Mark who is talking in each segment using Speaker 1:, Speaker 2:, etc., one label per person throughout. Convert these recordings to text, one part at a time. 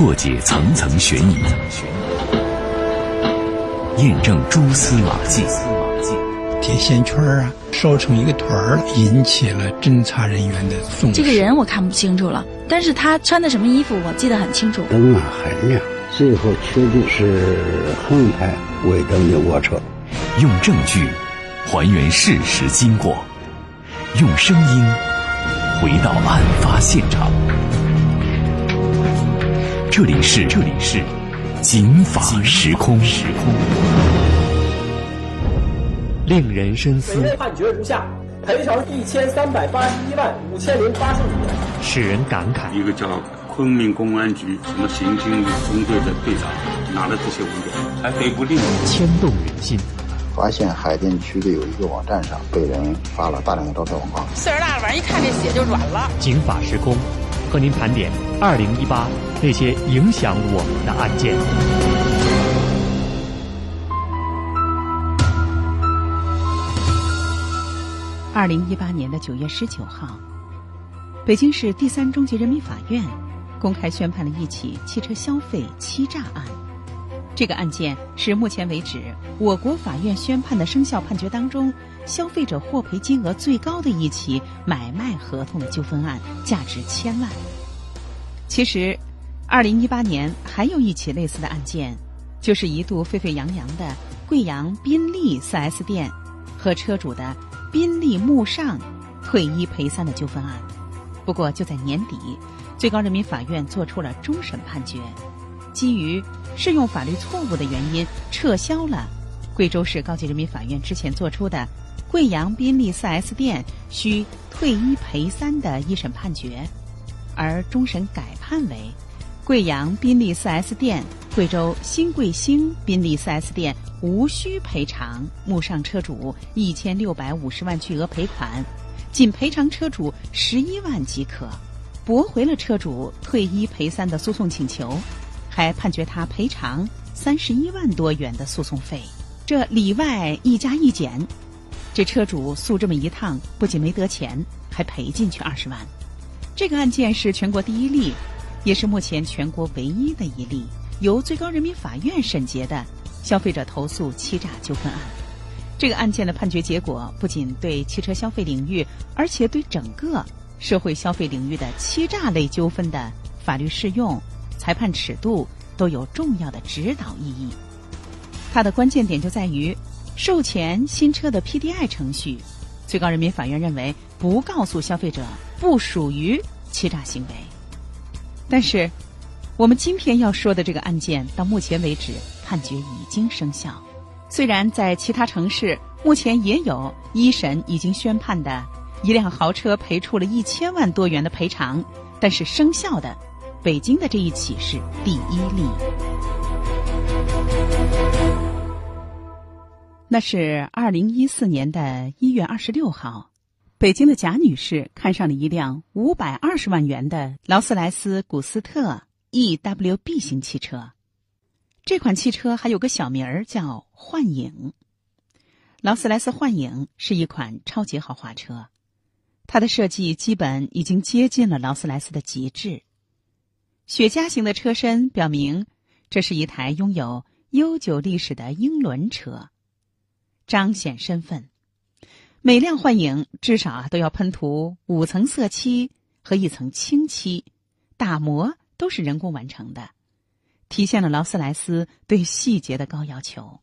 Speaker 1: 破解层层悬疑，验证蛛丝马迹。
Speaker 2: 铁线圈啊，烧成一个团儿，引起了侦查人员的重视。
Speaker 3: 这个人我看不清楚了，但是他穿的什么衣服我记得很清楚。
Speaker 4: 灯啊很亮，最后确定是横排尾灯的卧车。
Speaker 1: 用证据还原事实经过，用声音回到案发现场。这里是这里是警法时空。时空
Speaker 5: 令人深思。
Speaker 6: 判决如下：赔偿一千三百八十一万五千零八十五元。
Speaker 5: 使人感慨。
Speaker 7: 一个叫昆明公安局什么刑警中队的队长拿了这些文件，还给不定，
Speaker 5: 牵动人心。
Speaker 8: 发现海淀区的有一个网站上被人发了大量的招标广告。
Speaker 9: 岁数大了，一看这血就软了。
Speaker 5: 警法时空，和您盘点二零一八那些影响我们的案件。
Speaker 10: 二零一八年的九月十九号，北京市第三中级人民法院公开宣判了一起汽车消费欺诈案。这个案件是目前为止我国法院宣判的生效判决当中，消费者获赔金额最高的一起买卖合同的纠纷案，价值千万。其实，二零一八年还有一起类似的案件，就是一度沸沸扬扬的贵阳宾利 4S 店和车主的。宾利慕尚退一赔三的纠纷案，不过就在年底，最高人民法院作出了终审判决，基于适用法律错误的原因，撤销了贵州市高级人民法院之前作出的贵阳宾利 4S 店需退一赔三的一审判决，而终审改判为贵阳宾利 4S 店、贵州新贵兴宾利 4S 店。无需赔偿慕尚车主一千六百五十万巨额赔款，仅赔偿车主十一万即可，驳回了车主退一赔三的诉讼请求，还判决他赔偿三十一万多元的诉讼费。这里外一加一减，这车主诉这么一趟，不仅没得钱，还赔进去二十万。这个案件是全国第一例，也是目前全国唯一的一例由最高人民法院审结的。消费者投诉欺诈纠纷案，这个案件的判决结果不仅对汽车消费领域，而且对整个社会消费领域的欺诈类纠纷的法律适用、裁判尺度都有重要的指导意义。它的关键点就在于售前新车的 PDI 程序，最高人民法院认为不告诉消费者不属于欺诈行为。但是，我们今天要说的这个案件到目前为止。判决已经生效，虽然在其他城市目前也有一审已经宣判的一辆豪车赔出了一千万多元的赔偿，但是生效的北京的这一起是第一例。那是二零一四年的一月二十六号，北京的贾女士看上了一辆五百二十万元的劳斯莱斯古斯特 EWB 型汽车。这款汽车还有个小名儿叫“幻影”。劳斯莱斯幻影是一款超级豪华车，它的设计基本已经接近了劳斯莱斯的极致。雪茄型的车身表明，这是一台拥有悠久历史的英伦车，彰显身份。每辆幻影至少啊都要喷涂五层色漆和一层清漆，打磨都是人工完成的。体现了劳斯莱斯对细节的高要求。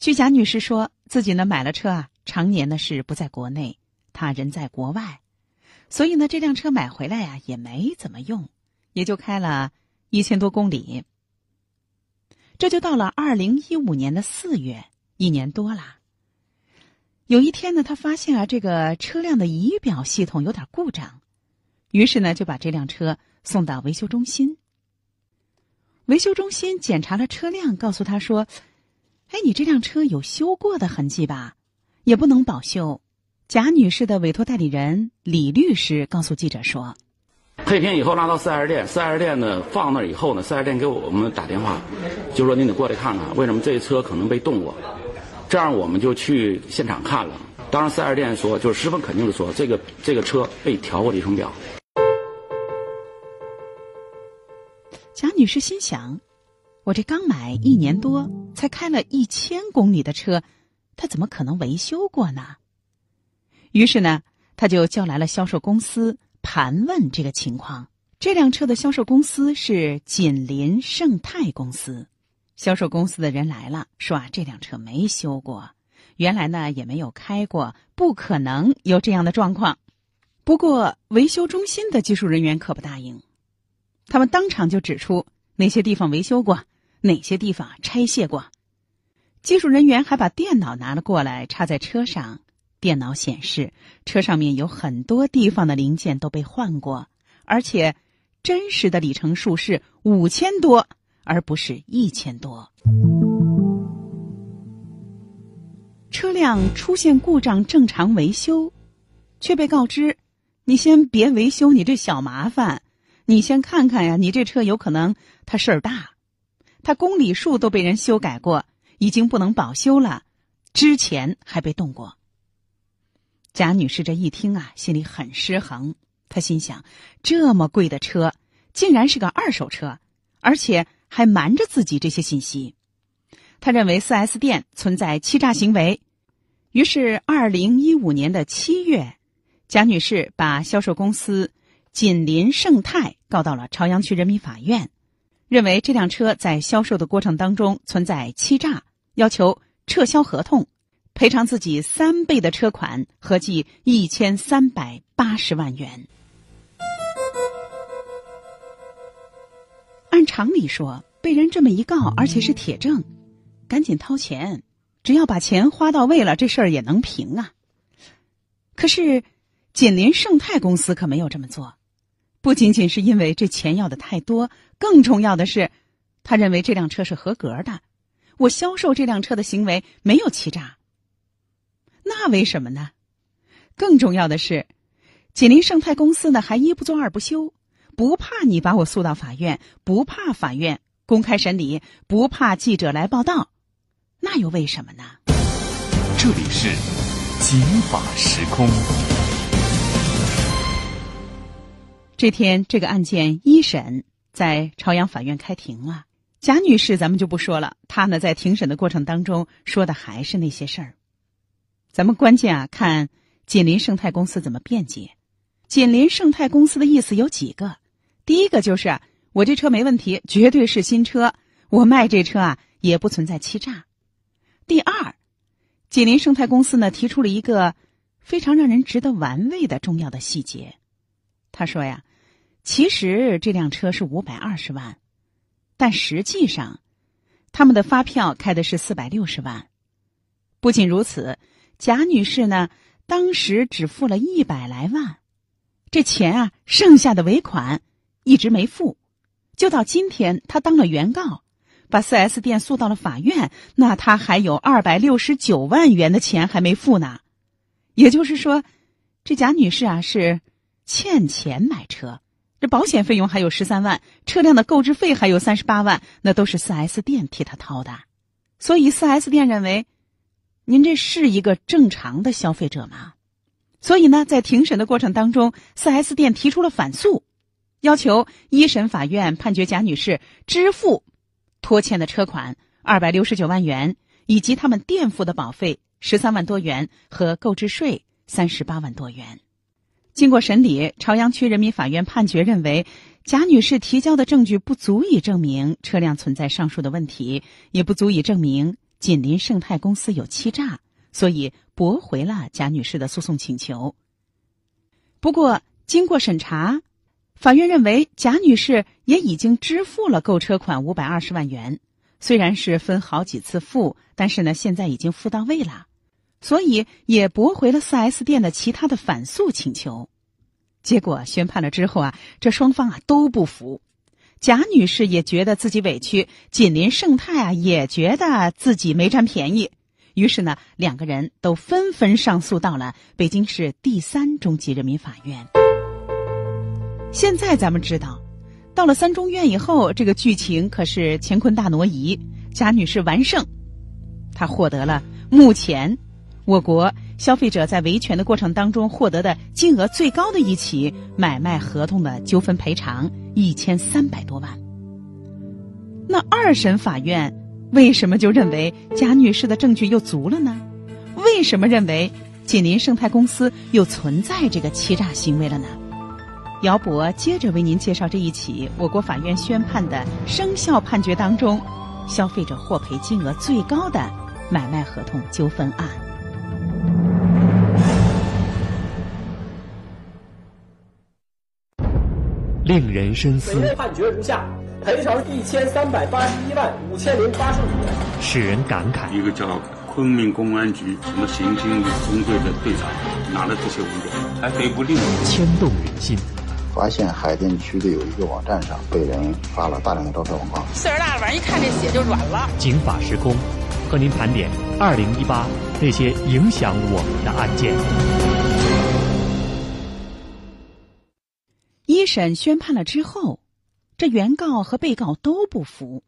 Speaker 10: 据贾女士说，自己呢买了车啊，常年呢是不在国内，她人在国外，所以呢这辆车买回来呀也没怎么用，也就开了一千多公里。这就到了二零一五年的四月，一年多了。有一天呢，他发现啊这个车辆的仪表系统有点故障，于是呢就把这辆车送到维修中心。维修中心检查了车辆，告诉他说：“哎，你这辆车有修过的痕迹吧？也不能保修。”贾女士的委托代理人李律师告诉记者说：“
Speaker 11: 黑天以后拉到四 S 店，四 S 店呢放那以后呢，四 S 店给我们打电话，就说您得过来看看，为什么这车可能被动过？这样我们就去现场看了。当然，四 S 店说就是十分肯定的说，这个这个车被调过里程表。”
Speaker 10: 贾女士心想：我这刚买一年多，才开了一千公里的车，他怎么可能维修过呢？于是呢，他就叫来了销售公司盘问这个情况。这辆车的销售公司是锦林盛泰公司。销售公司的人来了，说啊，这辆车没修过，原来呢也没有开过，不可能有这样的状况。不过维修中心的技术人员可不答应，他们当场就指出哪些地方维修过，哪些地方拆卸过。技术人员还把电脑拿了过来，插在车上。电脑显示，车上面有很多地方的零件都被换过，而且真实的里程数是五千多。而不是一千多。车辆出现故障，正常维修，却被告知：“你先别维修，你这小麻烦，你先看看呀，你这车有可能它事儿大，它公里数都被人修改过，已经不能保修了，之前还被动过。”贾女士这一听啊，心里很失衡，她心想：这么贵的车，竟然是个二手车，而且。还瞒着自己这些信息，他认为四 S 店存在欺诈行为，于是二零一五年的七月，贾女士把销售公司锦林盛泰告到了朝阳区人民法院，认为这辆车在销售的过程当中存在欺诈，要求撤销合同，赔偿自己三倍的车款，合计一千三百八十万元。常理说，被人这么一告，而且是铁证，赶紧掏钱，只要把钱花到位了，这事儿也能平啊。可是，锦林盛泰公司可没有这么做，不仅仅是因为这钱要的太多，更重要的是，他认为这辆车是合格的，我销售这辆车的行为没有欺诈。那为什么呢？更重要的是，锦林盛泰公司呢还一不做二不休。不怕你把我诉到法院，不怕法院公开审理，不怕记者来报道，那又为什么呢？
Speaker 1: 这里是警法时空。
Speaker 10: 这天，这个案件一审在朝阳法院开庭了。贾女士，咱们就不说了，她呢在庭审的过程当中说的还是那些事儿。咱们关键啊，看锦林盛泰公司怎么辩解。锦林盛泰公司的意思有几个？第一个就是我这车没问题，绝对是新车。我卖这车啊，也不存在欺诈。第二，锦林生态公司呢提出了一个非常让人值得玩味的重要的细节。他说呀，其实这辆车是五百二十万，但实际上他们的发票开的是四百六十万。不仅如此，贾女士呢当时只付了一百来万，这钱啊剩下的尾款。一直没付，就到今天，他当了原告，把四 S 店诉到了法院，那他还有二百六十九万元的钱还没付呢。也就是说，这贾女士啊是欠钱买车，这保险费用还有十三万，车辆的购置费还有三十八万，那都是四 S 店替他掏的。所以四 S 店认为，您这是一个正常的消费者吗？所以呢，在庭审的过程当中，四 S 店提出了反诉。要求一审法院判决贾女士支付拖欠的车款二百六十九万元，以及他们垫付的保费十三万多元和购置税三十八万多元。经过审理，朝阳区人民法院判决认为，贾女士提交的证据不足以证明车辆存在上述的问题，也不足以证明锦林盛泰公司有欺诈，所以驳回了贾女士的诉讼请求。不过，经过审查。法院认为，贾女士也已经支付了购车款五百二十万元，虽然是分好几次付，但是呢，现在已经付到位了，所以也驳回了四 S 店的其他的反诉请求。结果宣判了之后啊，这双方啊都不服，贾女士也觉得自己委屈，锦林盛泰啊也觉得自己没占便宜，于是呢，两个人都纷纷上诉到了北京市第三中级人民法院。现在咱们知道，到了三中院以后，这个剧情可是乾坤大挪移，贾女士完胜，她获得了目前我国消费者在维权的过程当中获得的金额最高的一起买卖合同的纠纷赔偿一千三百多万。那二审法院为什么就认为贾女士的证据又足了呢？为什么认为锦林盛泰公司又存在这个欺诈行为了呢？姚博接着为您介绍这一起我国法院宣判的生效判决当中，消费者获赔金额最高的买卖合同纠纷案。
Speaker 5: 令人深思。
Speaker 6: 判决如下。赔偿一千三百八十一万五千零八十五元，
Speaker 5: 使人感慨。
Speaker 7: 一个叫昆明公安局什么刑警中队的队长拿了这些文件，还给不令，
Speaker 5: 牵动人心。
Speaker 8: 发现海淀区的有一个网站上被人发了大量的招嫖广告，
Speaker 9: 岁数大了，一看这血就软了。
Speaker 5: 警法时空，和您盘点二零一八那些影响我们的案件。
Speaker 10: 一审宣判了之后。这原告和被告都不服，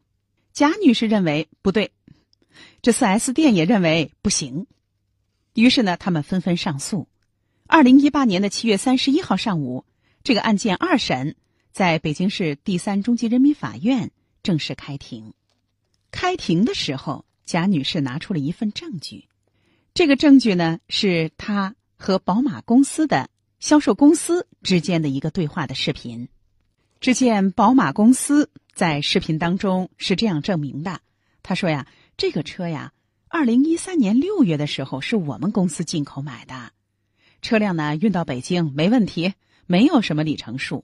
Speaker 10: 贾女士认为不对，这四 S 店也认为不行，于是呢，他们纷纷上诉。二零一八年的七月三十一号上午，这个案件二审在北京市第三中级人民法院正式开庭。开庭的时候，贾女士拿出了一份证据，这个证据呢，是她和宝马公司的销售公司之间的一个对话的视频。只见宝马公司在视频当中是这样证明的：“他说呀，这个车呀，二零一三年六月的时候是我们公司进口买的，车辆呢运到北京没问题，没有什么里程数。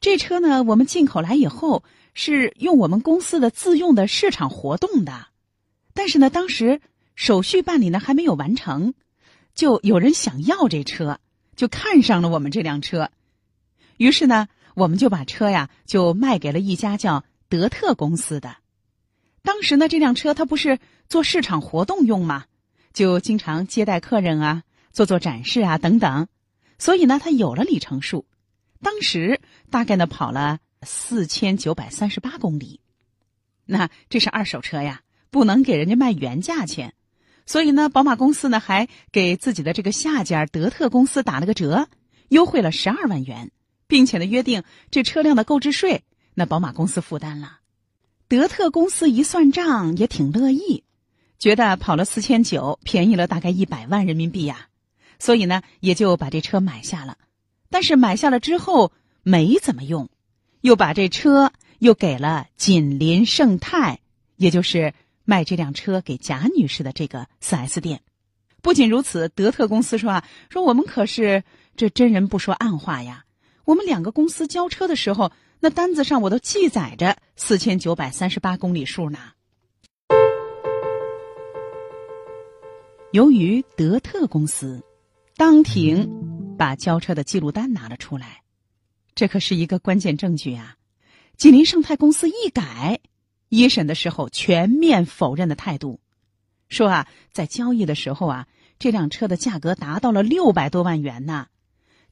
Speaker 10: 这车呢，我们进口来以后是用我们公司的自用的市场活动的，但是呢，当时手续办理呢还没有完成，就有人想要这车，就看上了我们这辆车，于是呢。”我们就把车呀，就卖给了一家叫德特公司的。当时呢，这辆车它不是做市场活动用吗？就经常接待客人啊，做做展示啊等等。所以呢，他有了里程数。当时大概呢跑了四千九百三十八公里。那这是二手车呀，不能给人家卖原价钱。所以呢，宝马公司呢还给自己的这个下家德特公司打了个折，优惠了十二万元。并且呢，约定这车辆的购置税，那宝马公司负担了。德特公司一算账也挺乐意，觉得跑了四千九，便宜了大概一百万人民币呀，所以呢，也就把这车买下了。但是买下了之后没怎么用，又把这车又给了锦林盛泰，也就是卖这辆车给贾女士的这个四 S 店。不仅如此，德特公司说啊，说我们可是这真人不说暗话呀。我们两个公司交车的时候，那单子上我都记载着四千九百三十八公里数呢。由于德特公司当庭把交车的记录单拿了出来，这可是一个关键证据啊！吉林盛泰公司一改一审的时候全面否认的态度，说啊，在交易的时候啊，这辆车的价格达到了六百多万元呢。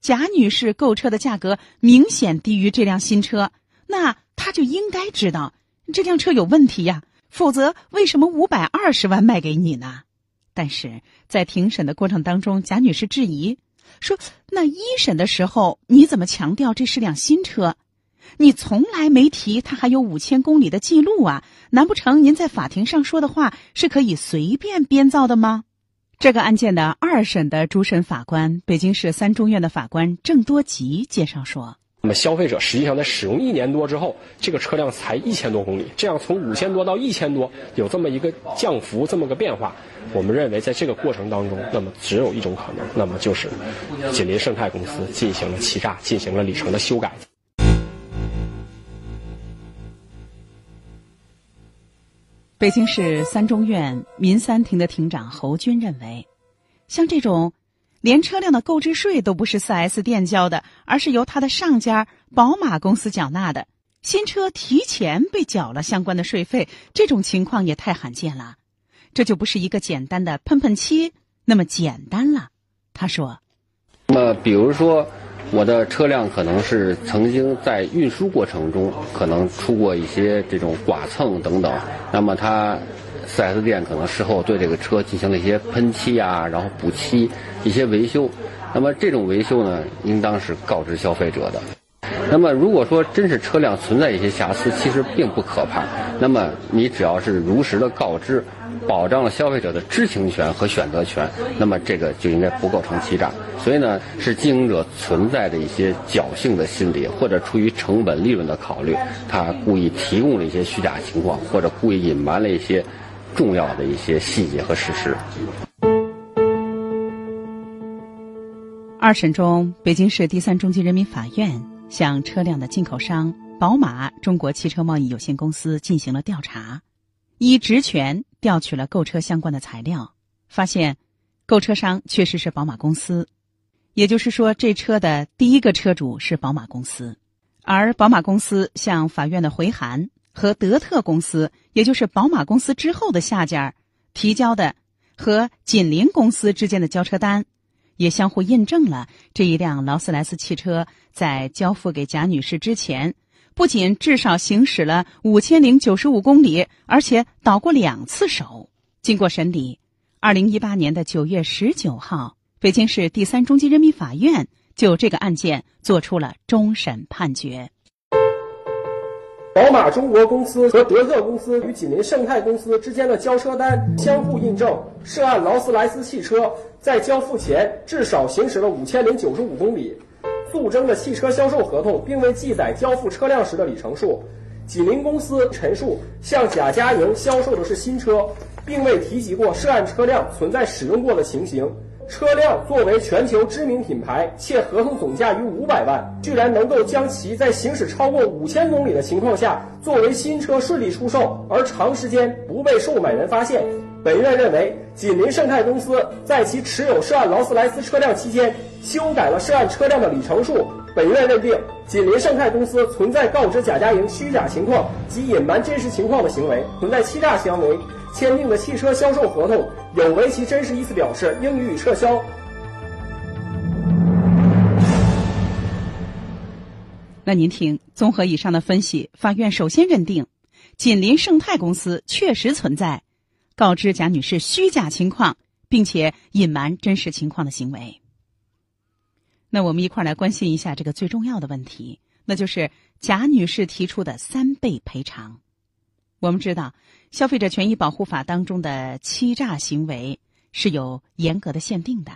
Speaker 10: 贾女士购车的价格明显低于这辆新车，那她就应该知道这辆车有问题呀，否则为什么五百二十万卖给你呢？但是在庭审的过程当中，贾女士质疑说：“那一审的时候你怎么强调这是辆新车？你从来没提它还有五千公里的记录啊？难不成您在法庭上说的话是可以随便编造的吗？”这个案件的二审的主审法官，北京市三中院的法官郑多吉介绍说：“
Speaker 12: 那么消费者实际上在使用一年多之后，这个车辆才一千多公里，这样从五千多到一千多，有这么一个降幅，这么个变化。我们认为，在这个过程当中，那么只有一种可能，那么就是锦麟盛泰公司进行了欺诈，进行了里程的修改。”
Speaker 10: 北京市三中院民三庭的庭长侯军认为，像这种连车辆的购置税都不是四 S 店交的，而是由他的上家宝马公司缴纳的，新车提前被缴了相关的税费，这种情况也太罕见了，这就不是一个简单的喷喷漆那么简单了。他说：“
Speaker 13: 那么，比如说。”我的车辆可能是曾经在运输过程中可能出过一些这种剐蹭等等，那么它四 S 店可能事后对这个车进行了一些喷漆啊，然后补漆一些维修，那么这种维修呢，应当是告知消费者的。那么如果说真是车辆存在一些瑕疵，其实并不可怕。那么你只要是如实的告知，保障了消费者的知情权和选择权，那么这个就应该不构成欺诈。所以呢，是经营者存在的一些侥幸的心理，或者出于成本利润的考虑，他故意提供了一些虚假情况，或者故意隐瞒了一些重要的一些细节和事实。
Speaker 10: 二审中，北京市第三中级人民法院向车辆的进口商宝马中国汽车贸易有限公司进行了调查，依职权调取了购车相关的材料，发现购车商确实是宝马公司，也就是说，这车的第一个车主是宝马公司，而宝马公司向法院的回函和德特公司，也就是宝马公司之后的下家提交的和锦麟公司之间的交车单。也相互印证了这一辆劳斯莱斯汽车在交付给贾女士之前，不仅至少行驶了五千零九十五公里，而且倒过两次手。经过审理，二零一八年的九月十九号，北京市第三中级人民法院就这个案件作出了终审判决。
Speaker 6: 宝马中国公司和德克公司与锦麟盛泰公司之间的交车单相互印证，涉案劳斯莱斯汽车在交付前至少行驶了五千零九十五公里。诉争的汽车销售合同并未记载交付车辆时的里程数。锦麟公司陈述向贾家营销售的是新车，并未提及过涉案车辆存在使用过的情形。车辆作为全球知名品牌，且合同总价逾五百万，居然能够将其在行驶超过五千公里的情况下作为新车顺利出售，而长时间不被售买人发现。本院认为，锦麟盛泰公司在其持有涉案劳斯莱斯车辆期间，修改了涉案车辆的里程数。本院认定，锦麟盛泰公司存在告知贾家营虚假情况及隐瞒真实情况的行为，存在欺诈行为。签订的汽车销售合同有违其真实意思表示，应予以撤销。
Speaker 10: 那您听，综合以上的分析，法院首先认定，锦林盛泰公司确实存在告知贾女士虚假情况，并且隐瞒真实情况的行为。那我们一块儿来关心一下这个最重要的问题，那就是贾女士提出的三倍赔偿。我们知道，《消费者权益保护法》当中的欺诈行为是有严格的限定的。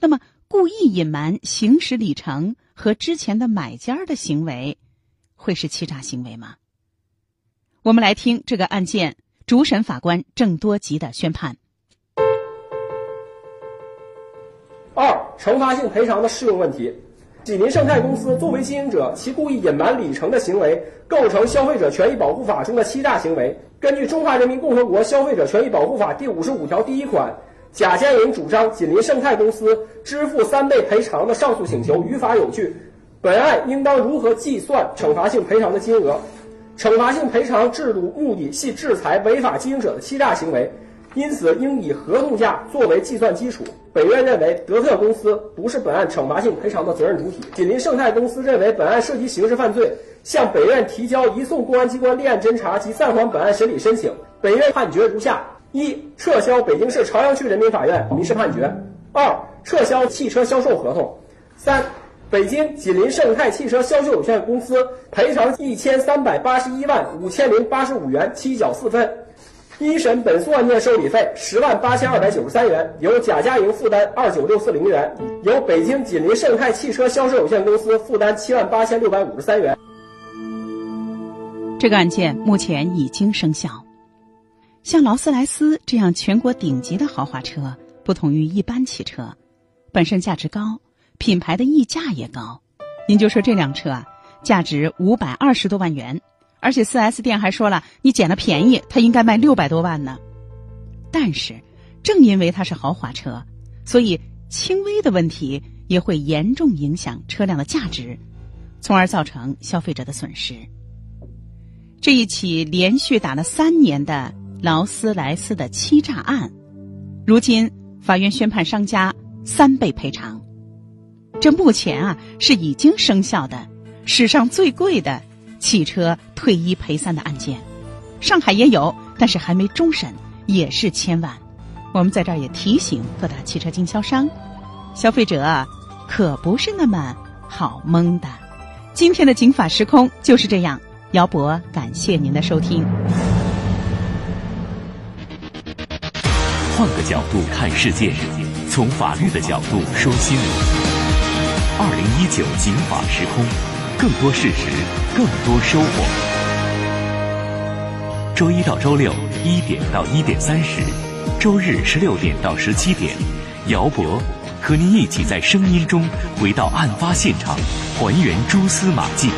Speaker 10: 那么，故意隐瞒行驶里程和之前的买家的行为，会是欺诈行为吗？我们来听这个案件主审法官郑多吉的宣判。
Speaker 6: 二、惩罚性赔偿的适用问题。锦麟盛泰公司作为经营者，其故意隐瞒里程的行为构成《消费者权益保护法》中的欺诈行为。根据《中华人民共和国消费者权益保护法》第五十五条第一款，贾家营主张锦麟盛泰公司支付三倍赔偿的上诉请求于法有据。本案应当如何计算惩罚性赔偿的金额？惩罚性赔偿制度目的系制裁违法经营者的欺诈行为。因此，应以合同价作为计算基础。本院认为，德特公司不是本案惩罚性赔偿的责任主体。锦麟盛泰公司认为本案涉及刑事犯罪，向本院提交移送公安机关立案侦查及暂缓本案审理申请。本院判决如下：一、撤销北京市朝阳区人民法院民事判决；二、撤销汽车销售合同；三、北京锦麟盛泰汽车销售有限公司赔偿一千三百八十一万五千零八十五元，七角四分。一审本诉案件受理费十万八千二百九十三元，由贾家营负担二九六四零元，由北京锦麟盛泰汽车销售有限公司负担七万八千六百五十三元。
Speaker 10: 这个案件目前已经生效。像劳斯莱斯这样全国顶级的豪华车，不同于一般汽车，本身价值高，品牌的溢价也高。您就说这辆车啊，价值五百二十多万元。而且四 S 店还说了，你捡了便宜，它应该卖六百多万呢。但是，正因为它是豪华车，所以轻微的问题也会严重影响车辆的价值，从而造成消费者的损失。这一起连续打了三年的劳斯莱斯的欺诈案，如今法院宣判商家三倍赔偿。这目前啊是已经生效的史上最贵的。汽车退一赔三的案件，上海也有，但是还没终审，也是千万。我们在这儿也提醒各大汽车经销商，消费者可不是那么好蒙的，今天的《警法时空》就是这样。姚博，感谢您的收听。
Speaker 1: 换个角度看世界，从法律的角度说新闻。二零一九《警法时空》，更多事实，更多收获。周一到周六一点到一点三十，周日十六点到十七点，姚博和您一起在声音中回到案发现场，还原蛛丝马迹。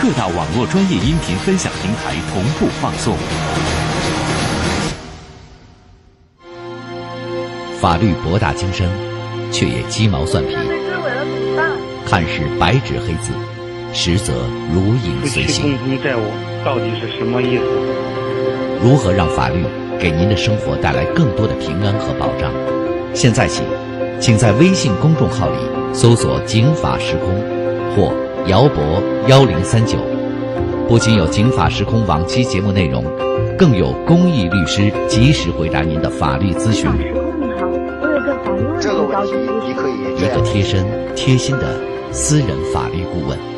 Speaker 1: 各大网络专业音频分享平台同步放送。
Speaker 14: 法律博大精深，却也鸡毛蒜皮。看似白纸黑字，实则如影随形。
Speaker 15: 共同债务到底是什么意思？
Speaker 14: 如何让法律给您的生活带来更多的平安和保障？现在起，请在微信公众号里搜索“警法时空”或。姚博幺零三九，不仅有《警法时空》往期节目内容，更有公益律师及时回答您的法律咨询。
Speaker 16: 时空你好，我有个法律问题着急咨询。
Speaker 14: 一个贴身、贴心的私人法律顾问。